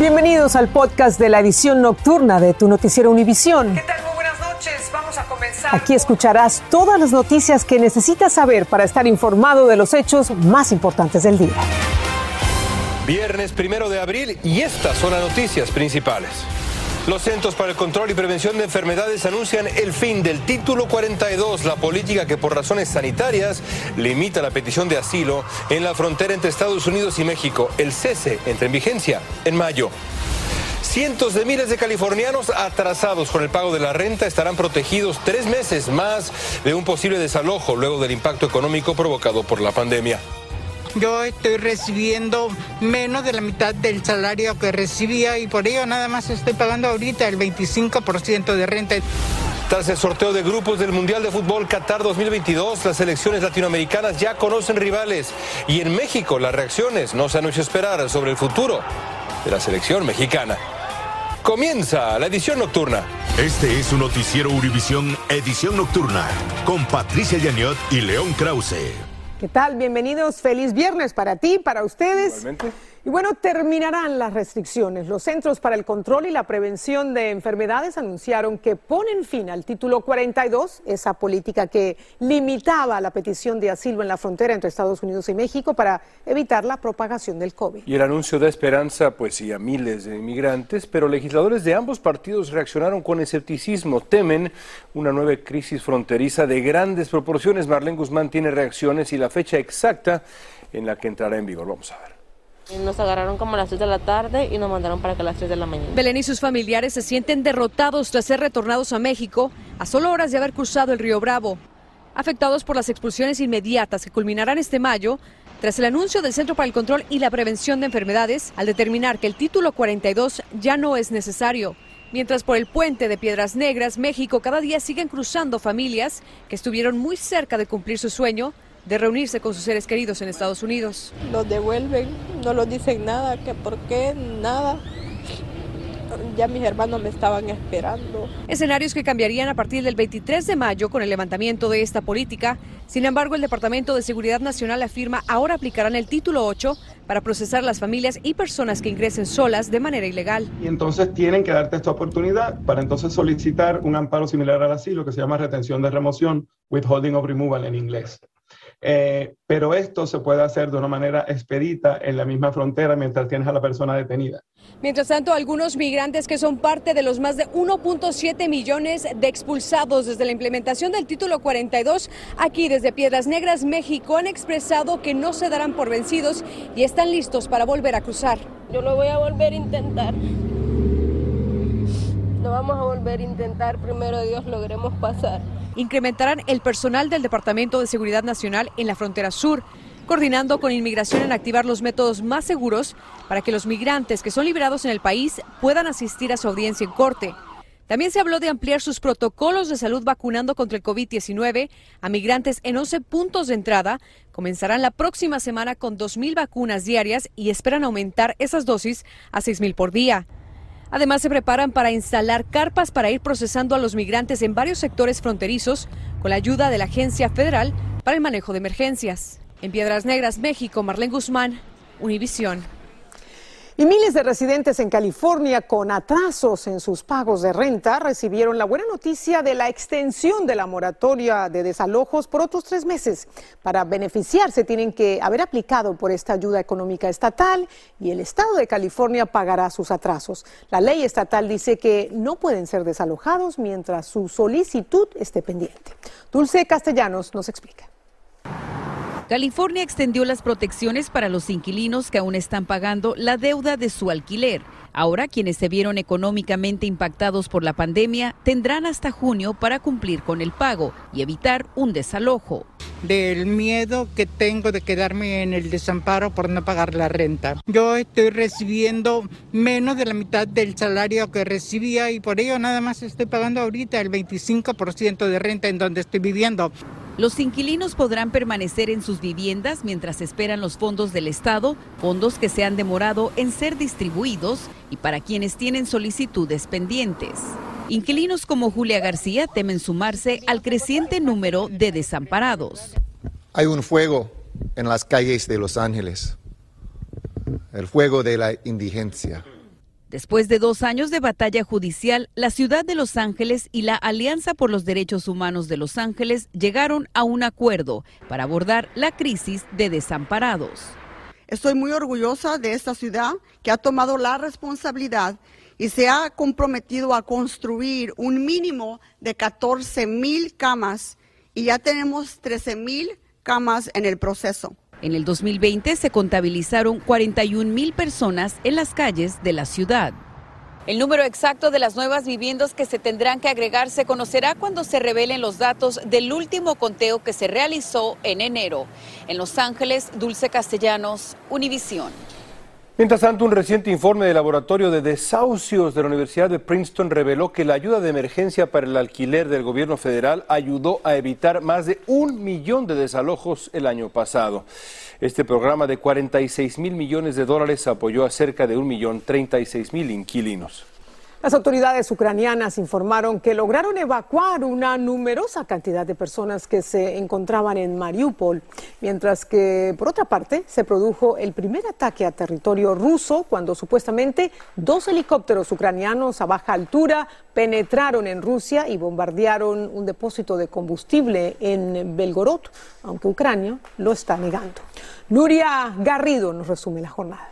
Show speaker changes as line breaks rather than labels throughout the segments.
Bienvenidos al podcast de la edición nocturna de tu noticiero Univisión.
¿Qué tal? Muy buenas noches. Vamos a comenzar.
Aquí escucharás todas las noticias que necesitas saber para estar informado de los hechos más importantes del día.
Viernes primero de abril y estas son las noticias principales. Los Centros para el Control y Prevención de Enfermedades anuncian el fin del Título 42, la política que por razones sanitarias limita la petición de asilo en la frontera entre Estados Unidos y México. El cese entra en vigencia en mayo. Cientos de miles de californianos atrasados con el pago de la renta estarán protegidos tres meses más de un posible desalojo luego del impacto económico provocado por la pandemia.
Yo estoy recibiendo menos de la mitad del salario que recibía y por ello nada más estoy pagando ahorita el 25% de renta.
Tras el sorteo de grupos del Mundial de Fútbol Qatar 2022, las selecciones latinoamericanas ya conocen rivales y en México las reacciones no se han hecho esperar sobre el futuro de la selección mexicana. Comienza la edición nocturna.
Este es un noticiero Univisión Edición Nocturna con Patricia Yaniot y León Krause.
¿Qué tal? Bienvenidos. Feliz viernes para ti, para ustedes. Y bueno, terminarán las restricciones. Los Centros para el Control y la Prevención de Enfermedades anunciaron que ponen fin al título 42, esa política que limitaba la petición de asilo en la frontera entre Estados Unidos y México para evitar la propagación del COVID.
Y el anuncio da esperanza, pues sí, a miles de inmigrantes, pero legisladores de ambos partidos reaccionaron con escepticismo. Temen una nueva crisis fronteriza de grandes proporciones. Marlene Guzmán tiene reacciones y la fecha exacta en la que entrará en vigor. Vamos a ver.
Nos agarraron como a las 3 de la tarde y nos mandaron para que a las 3 de la mañana.
Belén y sus familiares se sienten derrotados tras ser retornados a México a solo horas de haber cruzado el río Bravo. Afectados por las expulsiones inmediatas que culminarán este mayo, tras el anuncio del Centro para el Control y la Prevención de Enfermedades, al determinar que el título 42 ya no es necesario. Mientras por el puente de Piedras Negras, México, cada día siguen cruzando familias que estuvieron muy cerca de cumplir su sueño de reunirse con sus seres queridos en Estados Unidos.
Los devuelven, no los dicen nada, que por qué, nada. Ya mis hermanos me estaban esperando.
Escenarios que cambiarían a partir del 23 de mayo con el levantamiento de esta política. Sin embargo, el Departamento de Seguridad Nacional afirma ahora aplicarán el título 8 para procesar las familias y personas que ingresen solas de manera ilegal.
Y entonces tienen que darte esta oportunidad para entonces solicitar un amparo similar al asilo que se llama retención de remoción, withholding of removal en inglés. Eh, pero esto se puede hacer de una manera expedita en la misma frontera mientras tienes a la persona detenida.
Mientras tanto, algunos migrantes que son parte de los más de 1.7 millones de expulsados desde la implementación del título 42 aquí desde Piedras Negras, México, han expresado que no se darán por vencidos y están listos para volver a cruzar.
Yo lo voy a volver a intentar. Lo vamos a volver a intentar, primero Dios logremos pasar
incrementarán el personal del Departamento de Seguridad Nacional en la frontera sur, coordinando con inmigración en activar los métodos más seguros para que los migrantes que son liberados en el país puedan asistir a su audiencia en corte. También se habló de ampliar sus protocolos de salud vacunando contra el COVID-19 a migrantes en 11 puntos de entrada. Comenzarán la próxima semana con 2.000 vacunas diarias y esperan aumentar esas dosis a 6.000 por día. Además, se preparan para instalar carpas para ir procesando a los migrantes en varios sectores fronterizos con la ayuda de la Agencia Federal para el Manejo de Emergencias. En Piedras Negras, México, Marlene Guzmán, Univisión.
Y miles de residentes en California con atrasos en sus pagos de renta recibieron la buena noticia de la extensión de la moratoria de desalojos por otros tres meses. Para beneficiarse tienen que haber aplicado por esta ayuda económica estatal y el Estado de California pagará sus atrasos. La ley estatal dice que no pueden ser desalojados mientras su solicitud esté pendiente. Dulce Castellanos nos explica.
California extendió las protecciones para los inquilinos que aún están pagando la deuda de su alquiler. Ahora quienes se vieron económicamente impactados por la pandemia tendrán hasta junio para cumplir con el pago y evitar un desalojo.
Del miedo que tengo de quedarme en el desamparo por no pagar la renta. Yo estoy recibiendo menos de la mitad del salario que recibía y por ello nada más estoy pagando ahorita el 25% de renta en donde estoy viviendo.
Los inquilinos podrán permanecer en sus viviendas mientras esperan los fondos del Estado, fondos que se han demorado en ser distribuidos y para quienes tienen solicitudes pendientes. Inquilinos como Julia García temen sumarse al creciente número de desamparados.
Hay un fuego en las calles de Los Ángeles, el fuego de la indigencia.
Después de dos años de batalla judicial, la ciudad de Los Ángeles y la Alianza por los Derechos Humanos de Los Ángeles llegaron a un acuerdo para abordar la crisis de desamparados.
Estoy muy orgullosa de esta ciudad que ha tomado la responsabilidad y se ha comprometido a construir un mínimo de 14 mil camas y ya tenemos 13 mil camas en el proceso.
En el 2020 se contabilizaron 41 mil personas en las calles de la ciudad. El número exacto de las nuevas viviendas que se tendrán que agregar se conocerá cuando se revelen los datos del último conteo que se realizó en enero. En Los Ángeles, Dulce Castellanos, Univisión.
Mientras tanto, un reciente informe del Laboratorio de Desahucios de la Universidad de Princeton reveló que la ayuda de emergencia para el alquiler del gobierno federal ayudó a evitar más de un millón de desalojos el año pasado. Este programa de 46 mil millones de dólares apoyó a cerca de un millón 36 mil inquilinos.
Las autoridades ucranianas informaron que lograron evacuar una numerosa cantidad de personas que se encontraban en Mariupol, mientras que, por otra parte, se produjo el primer ataque a territorio ruso cuando supuestamente dos helicópteros ucranianos a baja altura penetraron en Rusia y bombardearon un depósito de combustible en Belgorod, aunque Ucrania lo está negando. Nuria Garrido nos resume la jornada.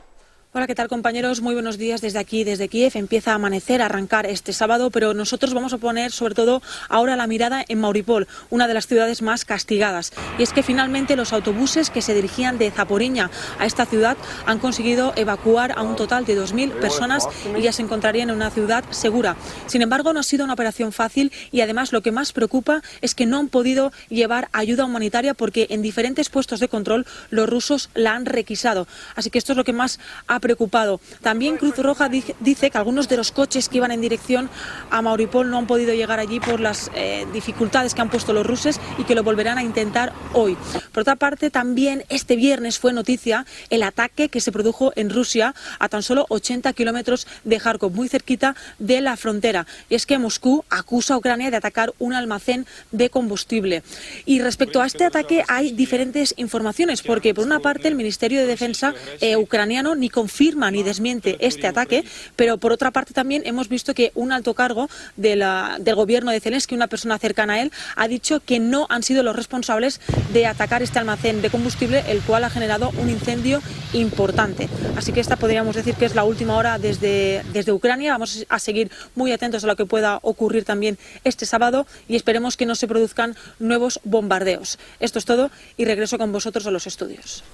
Hola, ¿qué tal compañeros? Muy buenos días desde aquí, desde Kiev. Empieza a amanecer, a arrancar este sábado, pero nosotros vamos a poner sobre todo ahora la mirada en Mauripol, una de las ciudades más castigadas. Y es que finalmente los autobuses que se dirigían de Zaporiña a esta ciudad han conseguido evacuar a un total de 2.000 personas y ya se encontrarían en una ciudad segura. Sin embargo, no ha sido una operación fácil y además lo que más preocupa es que no han podido llevar ayuda humanitaria porque en diferentes puestos de control los rusos la han requisado. Así que esto es lo que más ha preocupado. También Cruz Roja dice que algunos de los coches que iban en dirección a Mauripol no han podido llegar allí por las eh, dificultades que han puesto los rusos y que lo volverán a intentar hoy. Por otra parte, también este viernes fue noticia el ataque que se produjo en Rusia a tan solo 80 kilómetros de Kharkov, muy cerquita de la frontera. Y es que Moscú acusa a Ucrania de atacar un almacén de combustible. Y respecto a este ataque hay diferentes informaciones, porque por una parte el Ministerio de Defensa eh, ucraniano ni confirma ni desmiente este ataque, pero por otra parte también hemos visto que un alto cargo de del gobierno de Zelensky, una persona cercana a él, ha dicho que no han sido los responsables de atacar este almacén de combustible, el cual ha generado un incendio importante. Así que esta podríamos decir que es la última hora desde, desde Ucrania. Vamos a seguir muy atentos a lo que pueda ocurrir también este sábado y esperemos que no se produzcan nuevos bombardeos. Esto es todo y regreso con vosotros a los estudios.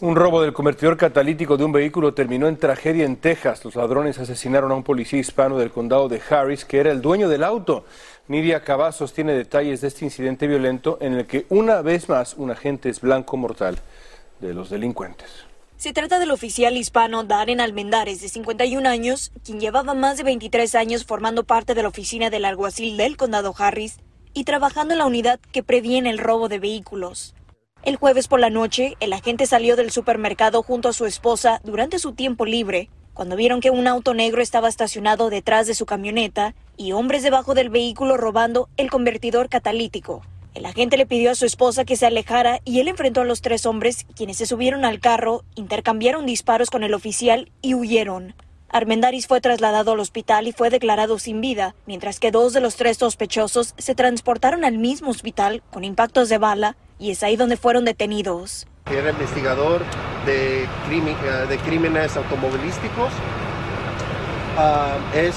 Un robo del convertidor catalítico de un vehículo terminó en tragedia en Texas. Los ladrones asesinaron a un policía hispano del condado de Harris, que era el dueño del auto. Nidia Cavazos tiene detalles de este incidente violento en el que una vez más un agente es blanco mortal de los delincuentes.
Se trata del oficial hispano Darren Almendares, de 51 años, quien llevaba más de 23 años formando parte de la oficina del alguacil del condado Harris y trabajando en la unidad que previene el robo de vehículos. El jueves por la noche, el agente salió del supermercado junto a su esposa durante su tiempo libre, cuando vieron que un auto negro estaba estacionado detrás de su camioneta y hombres debajo del vehículo robando el convertidor catalítico. El agente le pidió a su esposa que se alejara y él enfrentó a los tres hombres, quienes se subieron al carro, intercambiaron disparos con el oficial y huyeron. Armendaris fue trasladado al hospital y fue declarado sin vida, mientras que dos de los tres sospechosos se transportaron al mismo hospital con impactos de bala y es ahí donde fueron detenidos.
Era investigador de, eh, de crímenes automovilísticos. Ah, es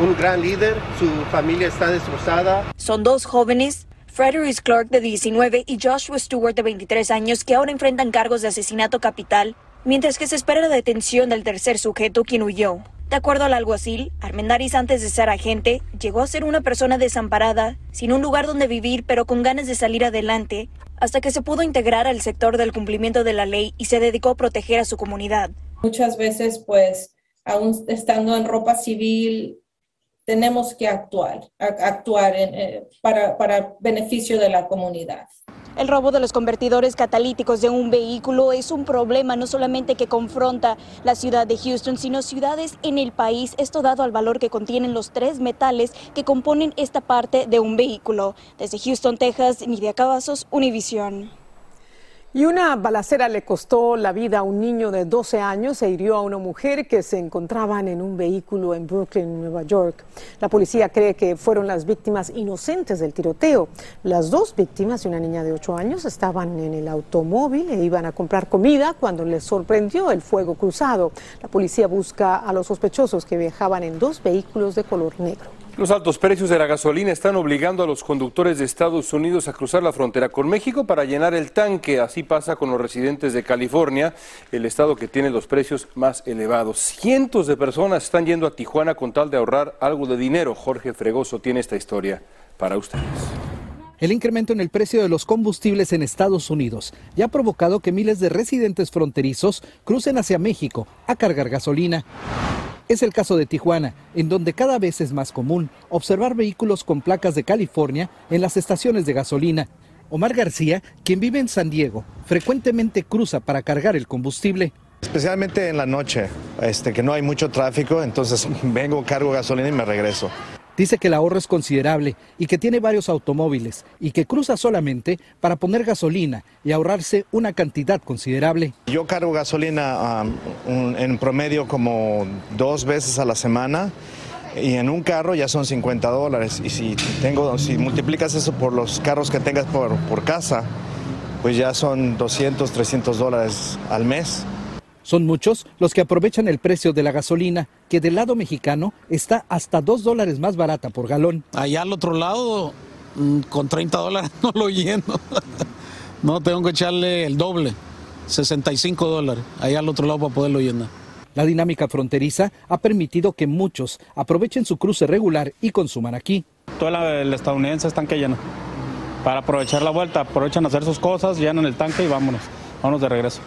un gran líder, su familia está destrozada.
Son dos jóvenes, Frederick Clark de 19 y Joshua Stewart de 23 años, que ahora enfrentan cargos de asesinato capital, mientras que se espera la detención del tercer sujeto quien huyó. De acuerdo al alguacil, Armendaris antes de ser agente llegó a ser una persona desamparada, sin un lugar donde vivir pero con ganas de salir adelante, hasta que se pudo integrar al sector del cumplimiento de la ley y se dedicó a proteger a su comunidad.
Muchas veces, pues, aún estando en ropa civil, tenemos que actuar, actuar eh, para, para beneficio de la comunidad.
El robo de los convertidores catalíticos de un vehículo es un problema no solamente que confronta la ciudad de Houston, sino ciudades en el país, esto dado al valor que contienen los tres metales que componen esta parte de un vehículo. Desde Houston, Texas, Nidia Cavazos, Univision.
Y una balacera le costó la vida a un niño de 12 años e hirió a una mujer que se encontraban en un vehículo en Brooklyn, Nueva York. La policía cree que fueron las víctimas inocentes del tiroteo. Las dos víctimas y una niña de 8 años estaban en el automóvil e iban a comprar comida cuando les sorprendió el fuego cruzado. La policía busca a los sospechosos que viajaban en dos vehículos de color negro.
Los altos precios de la gasolina están obligando a los conductores de Estados Unidos a cruzar la frontera con México para llenar el tanque. Así pasa con los residentes de California, el estado que tiene los precios más elevados. Cientos de personas están yendo a Tijuana con tal de ahorrar algo de dinero. Jorge Fregoso tiene esta historia para ustedes.
El incremento en el precio de los combustibles en Estados Unidos ya ha provocado que miles de residentes fronterizos crucen hacia México a cargar gasolina. Es el caso de Tijuana, en donde cada vez es más común observar vehículos con placas de California en las estaciones de gasolina. Omar García, quien vive en San Diego, frecuentemente cruza para cargar el combustible.
Especialmente en la noche, este, que no hay mucho tráfico, entonces vengo, cargo gasolina y me regreso.
Dice que el ahorro es considerable y que tiene varios automóviles y que cruza solamente para poner gasolina y ahorrarse una cantidad considerable.
Yo cargo gasolina en promedio como dos veces a la semana y en un carro ya son 50 dólares. Y si, tengo, si multiplicas eso por los carros que tengas por, por casa, pues ya son 200, 300 dólares al mes.
Son muchos los que aprovechan el precio de la gasolina, que del lado mexicano está hasta dos dólares más barata por galón.
Allá al otro lado, mm, con 30 dólares no lo lleno. No, tengo que echarle el doble, 65 dólares, allá al otro lado para poderlo llenar.
La dinámica fronteriza ha permitido que muchos aprovechen su cruce regular y consuman aquí.
Todo el estadounidense está que lleno. Para aprovechar la vuelta, aprovechan a hacer sus cosas, llenan el tanque y vámonos, vámonos de regreso.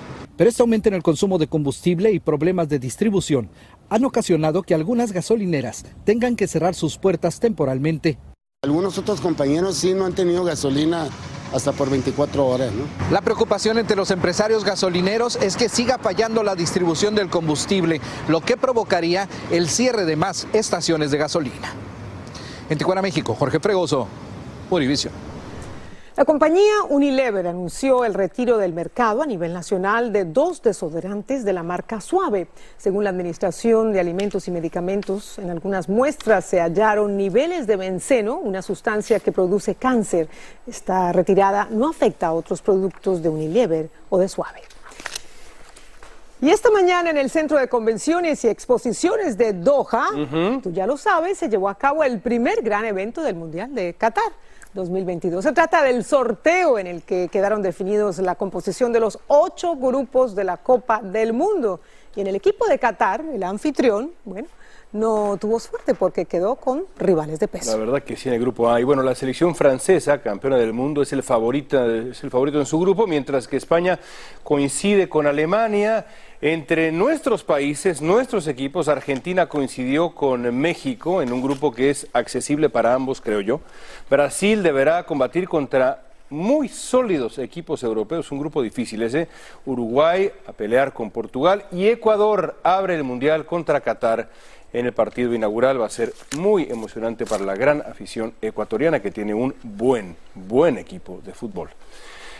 Pero este aumento en el consumo de combustible y problemas de distribución han ocasionado que algunas gasolineras tengan que cerrar sus puertas temporalmente.
Algunos otros compañeros sí no han tenido gasolina hasta por 24 horas.
La preocupación entre los empresarios gasolineros es que siga fallando la distribución del combustible, lo que provocaría el cierre de más estaciones de gasolina. En Tijuana, México, Jorge Fregoso, Univision.
La compañía Unilever anunció el retiro del mercado a nivel nacional de dos desodorantes de la marca Suave. Según la Administración de Alimentos y Medicamentos, en algunas muestras se hallaron niveles de benceno, una sustancia que produce cáncer. Esta retirada no afecta a otros productos de Unilever o de Suave. Y esta mañana en el Centro de Convenciones y Exposiciones de Doha, tú ya lo sabes, se llevó a cabo el primer gran evento del Mundial de Qatar. 2022. Se trata del sorteo en el que quedaron definidos la composición de los ocho grupos de la Copa del Mundo. Y en el equipo de Qatar, el anfitrión, bueno, no tuvo suerte porque quedó con rivales de peso.
La verdad que sí en el grupo A. Y bueno, la selección francesa, campeona del mundo, es el, favorita, es el favorito en su grupo, mientras que España coincide con Alemania. Entre nuestros países, nuestros equipos, Argentina coincidió con México en un grupo que es accesible para ambos, creo yo. Brasil deberá combatir contra muy sólidos equipos europeos, un grupo difícil ese. Uruguay a pelear con Portugal y Ecuador abre el Mundial contra Qatar en el partido inaugural. Va a ser muy emocionante para la gran afición ecuatoriana que tiene un buen, buen equipo de fútbol.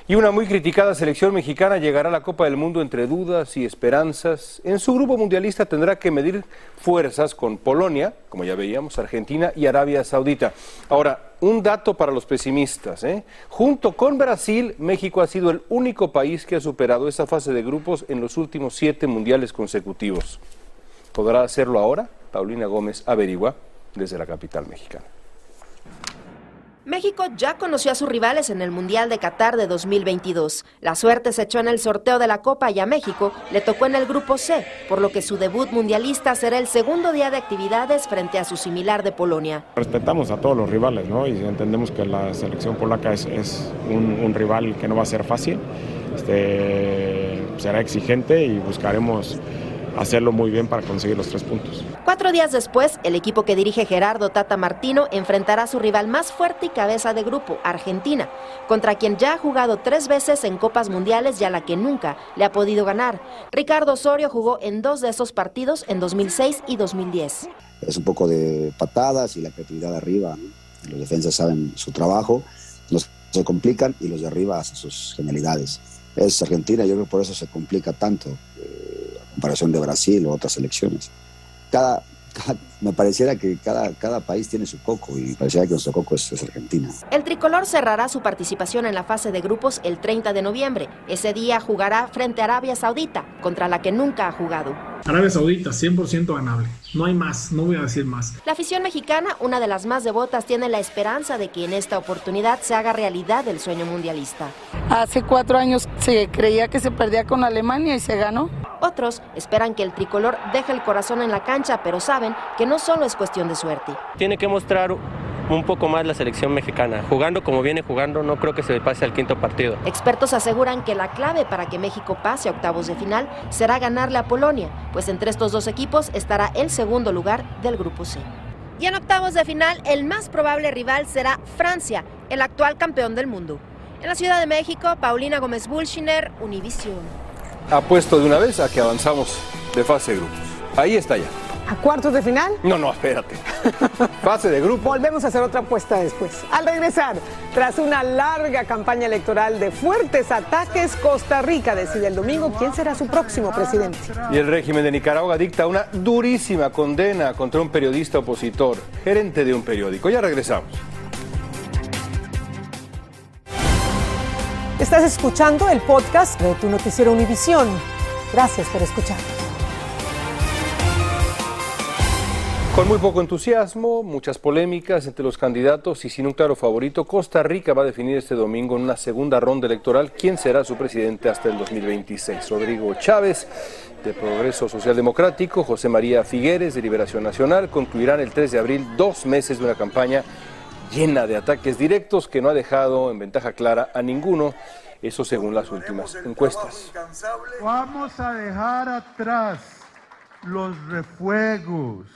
Y una muy criticada selección mexicana llegará a la Copa del Mundo entre dudas y esperanzas. En su grupo mundialista tendrá que medir fuerzas con Polonia, como ya veíamos, Argentina y Arabia Saudita. Ahora, un dato para los pesimistas. ¿eh? Junto con Brasil, México ha sido el único país que ha superado esa fase de grupos en los últimos siete mundiales consecutivos. ¿Podrá hacerlo ahora? Paulina Gómez averigua desde la capital mexicana.
México ya conoció a sus rivales en el Mundial de Qatar de 2022. La suerte se echó en el sorteo de la Copa y a México le tocó en el Grupo C, por lo que su debut mundialista será el segundo día de actividades frente a su similar de Polonia.
Respetamos a todos los rivales ¿no? y entendemos que la selección polaca es, un, rival que no va a ser fácil. Este, será exigente y buscaremos hacerlo muy bien para conseguir los tres puntos.
Cuatro días después, el equipo que dirige Gerardo Tata Martino enfrentará a su rival más fuerte y cabeza de grupo, Argentina, contra quien ya ha jugado tres veces en Copas Mundiales y a la que nunca le ha podido ganar. Ricardo Osorio jugó en dos de esos partidos en 2006 y 2010.
Es un poco de patadas y la creatividad arriba. Los defensas saben su trabajo, no se complican y los de arriba hacen sus genialidades. es Argentina. Yo creo que por eso se complica tanto eh, comparación de Brasil o otras elecciones. Cada, me pareciera que cada, cada país tiene su coco y pareciera que nuestro coco es, es, Argentina.
El tricolor cerrará su participación en la fase de grupos el 30 de noviembre. Ese día jugará frente a Arabia Saudita, contra la que nunca ha jugado.
Arabia Saudita, 100% ganable. No hay más, no voy a decir más.
La afición mexicana, una de las más devotas, tiene la esperanza de que en esta oportunidad se haga realidad el sueño mundialista.
Hace cuatro años se creía que se perdía con Alemania y se ganó.
Otros esperan que el tricolor deje el corazón en la cancha, pero saben que no solo es cuestión de suerte.
Tiene que mostrar un poco más la selección mexicana. Jugando como viene jugando, no creo que se pase al quinto partido.
Expertos aseguran que la clave para que México pase a octavos de final será ganarle a Polonia, pues entre estos dos equipos estará el segundo lugar del grupo C. Y en octavos de final, el más probable rival será Francia, el actual campeón del mundo. En la Ciudad de México, Paulina Gómez Bulshiner, Univisión.
Apuesto de una vez a que avanzamos de fase de grupos. Ahí está ya.
¿A cuartos de final?
No, no, espérate. Fase de grupo.
Volvemos a hacer otra apuesta después. Al regresar, tras una larga campaña electoral de fuertes ataques, Costa Rica decide el domingo quién será su próximo presidente.
Y el régimen de Nicaragua dicta una durísima condena contra un periodista opositor, gerente de un periódico. Ya regresamos.
Estás escuchando el podcast de tu noticiero Univisión. Gracias por escucharnos.
Con muy poco entusiasmo, muchas polémicas entre los candidatos y sin un claro favorito, Costa Rica va a definir este domingo en una segunda ronda electoral quién será su presidente hasta el 2026. Rodrigo Chávez, de Progreso Social Democrático, José María Figueres, de Liberación Nacional, concluirán el 3 de abril dos meses de una campaña llena de ataques directos que no ha dejado en ventaja clara a ninguno, eso según las últimas encuestas.
Vamos a dejar atrás los refuegos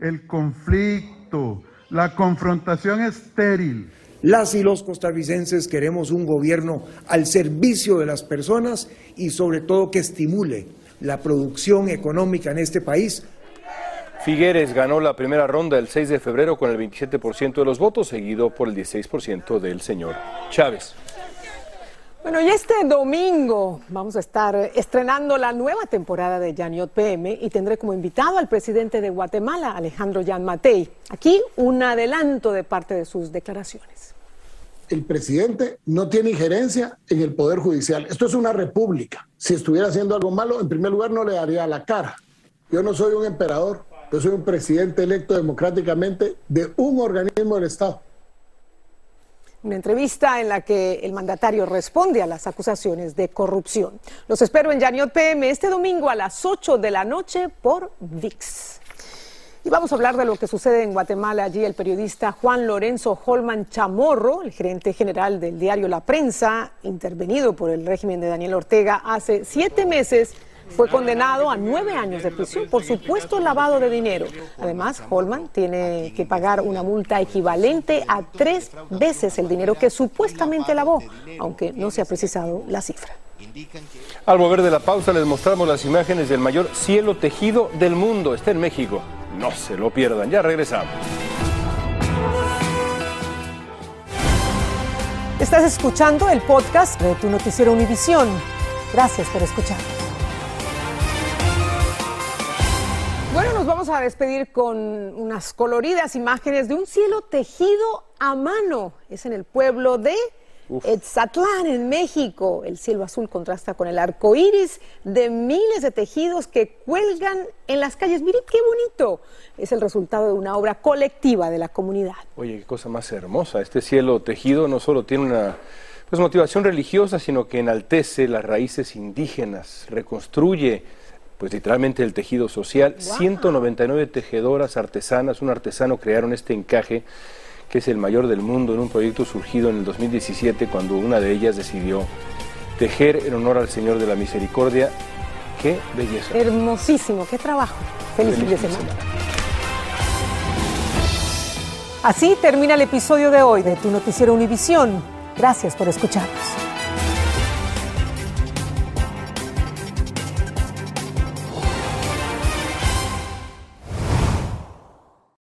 el conflicto, la confrontación estéril.
Las y los costarricenses queremos un gobierno al servicio de las personas y sobre todo que estimule la producción económica en este país.
Figueres ganó la primera ronda el 6 de febrero con el 27% de los votos, seguido por el 16% del señor Chávez.
Bueno, y este domingo vamos a estar estrenando la nueva temporada de Janiot PM y tendré como invitado al presidente de Guatemala, Alejandro Yan Matei. Aquí un adelanto de parte de sus declaraciones.
El presidente no tiene injerencia en el Poder Judicial. Esto es una república. Si estuviera haciendo algo malo, en primer lugar no le daría la cara. Yo no soy un emperador, yo soy un presidente electo democráticamente de un organismo del Estado
una entrevista en la que el mandatario responde a las acusaciones de corrupción. Los espero en Janiot PM este domingo a las 8 de la noche por VIX. Y vamos a hablar de lo que sucede en Guatemala. Allí el periodista Juan Lorenzo Holman Chamorro, el gerente general del diario La Prensa, intervenido por el régimen de Daniel Ortega hace siete meses, fue condenado a nueve años de prisión por supuesto lavado de dinero. Además, Holman tiene que pagar una multa equivalente a tres veces el dinero que supuestamente lavó, aunque no se ha precisado la cifra.
Al mover de la pausa les mostramos las imágenes del mayor cielo tejido del mundo. Está en México. No se lo pierdan. Ya regresamos.
Estás escuchando el podcast de tu noticiero Univisión. Gracias por escucharnos. Vamos a despedir con unas coloridas imágenes de un cielo tejido a mano. Es en el pueblo de Etzatlán, en México. El cielo azul contrasta con el arco iris de miles de tejidos que cuelgan en las calles. Miren qué bonito. Es el resultado de una obra colectiva de la comunidad.
Oye, qué cosa más hermosa. Este cielo tejido no solo tiene una pues, motivación religiosa, sino que enaltece las raíces indígenas, reconstruye pues literalmente el tejido social. 199 tejedoras artesanas, un artesano crearon este encaje que es el mayor del mundo en un proyecto surgido en el 2017 cuando una de ellas decidió tejer en honor al Señor de la Misericordia. ¡Qué belleza!
Hermosísimo, qué trabajo. Feliz, fin de semana. Así termina el episodio de hoy de Tu Noticiero Univisión. Gracias por escucharnos.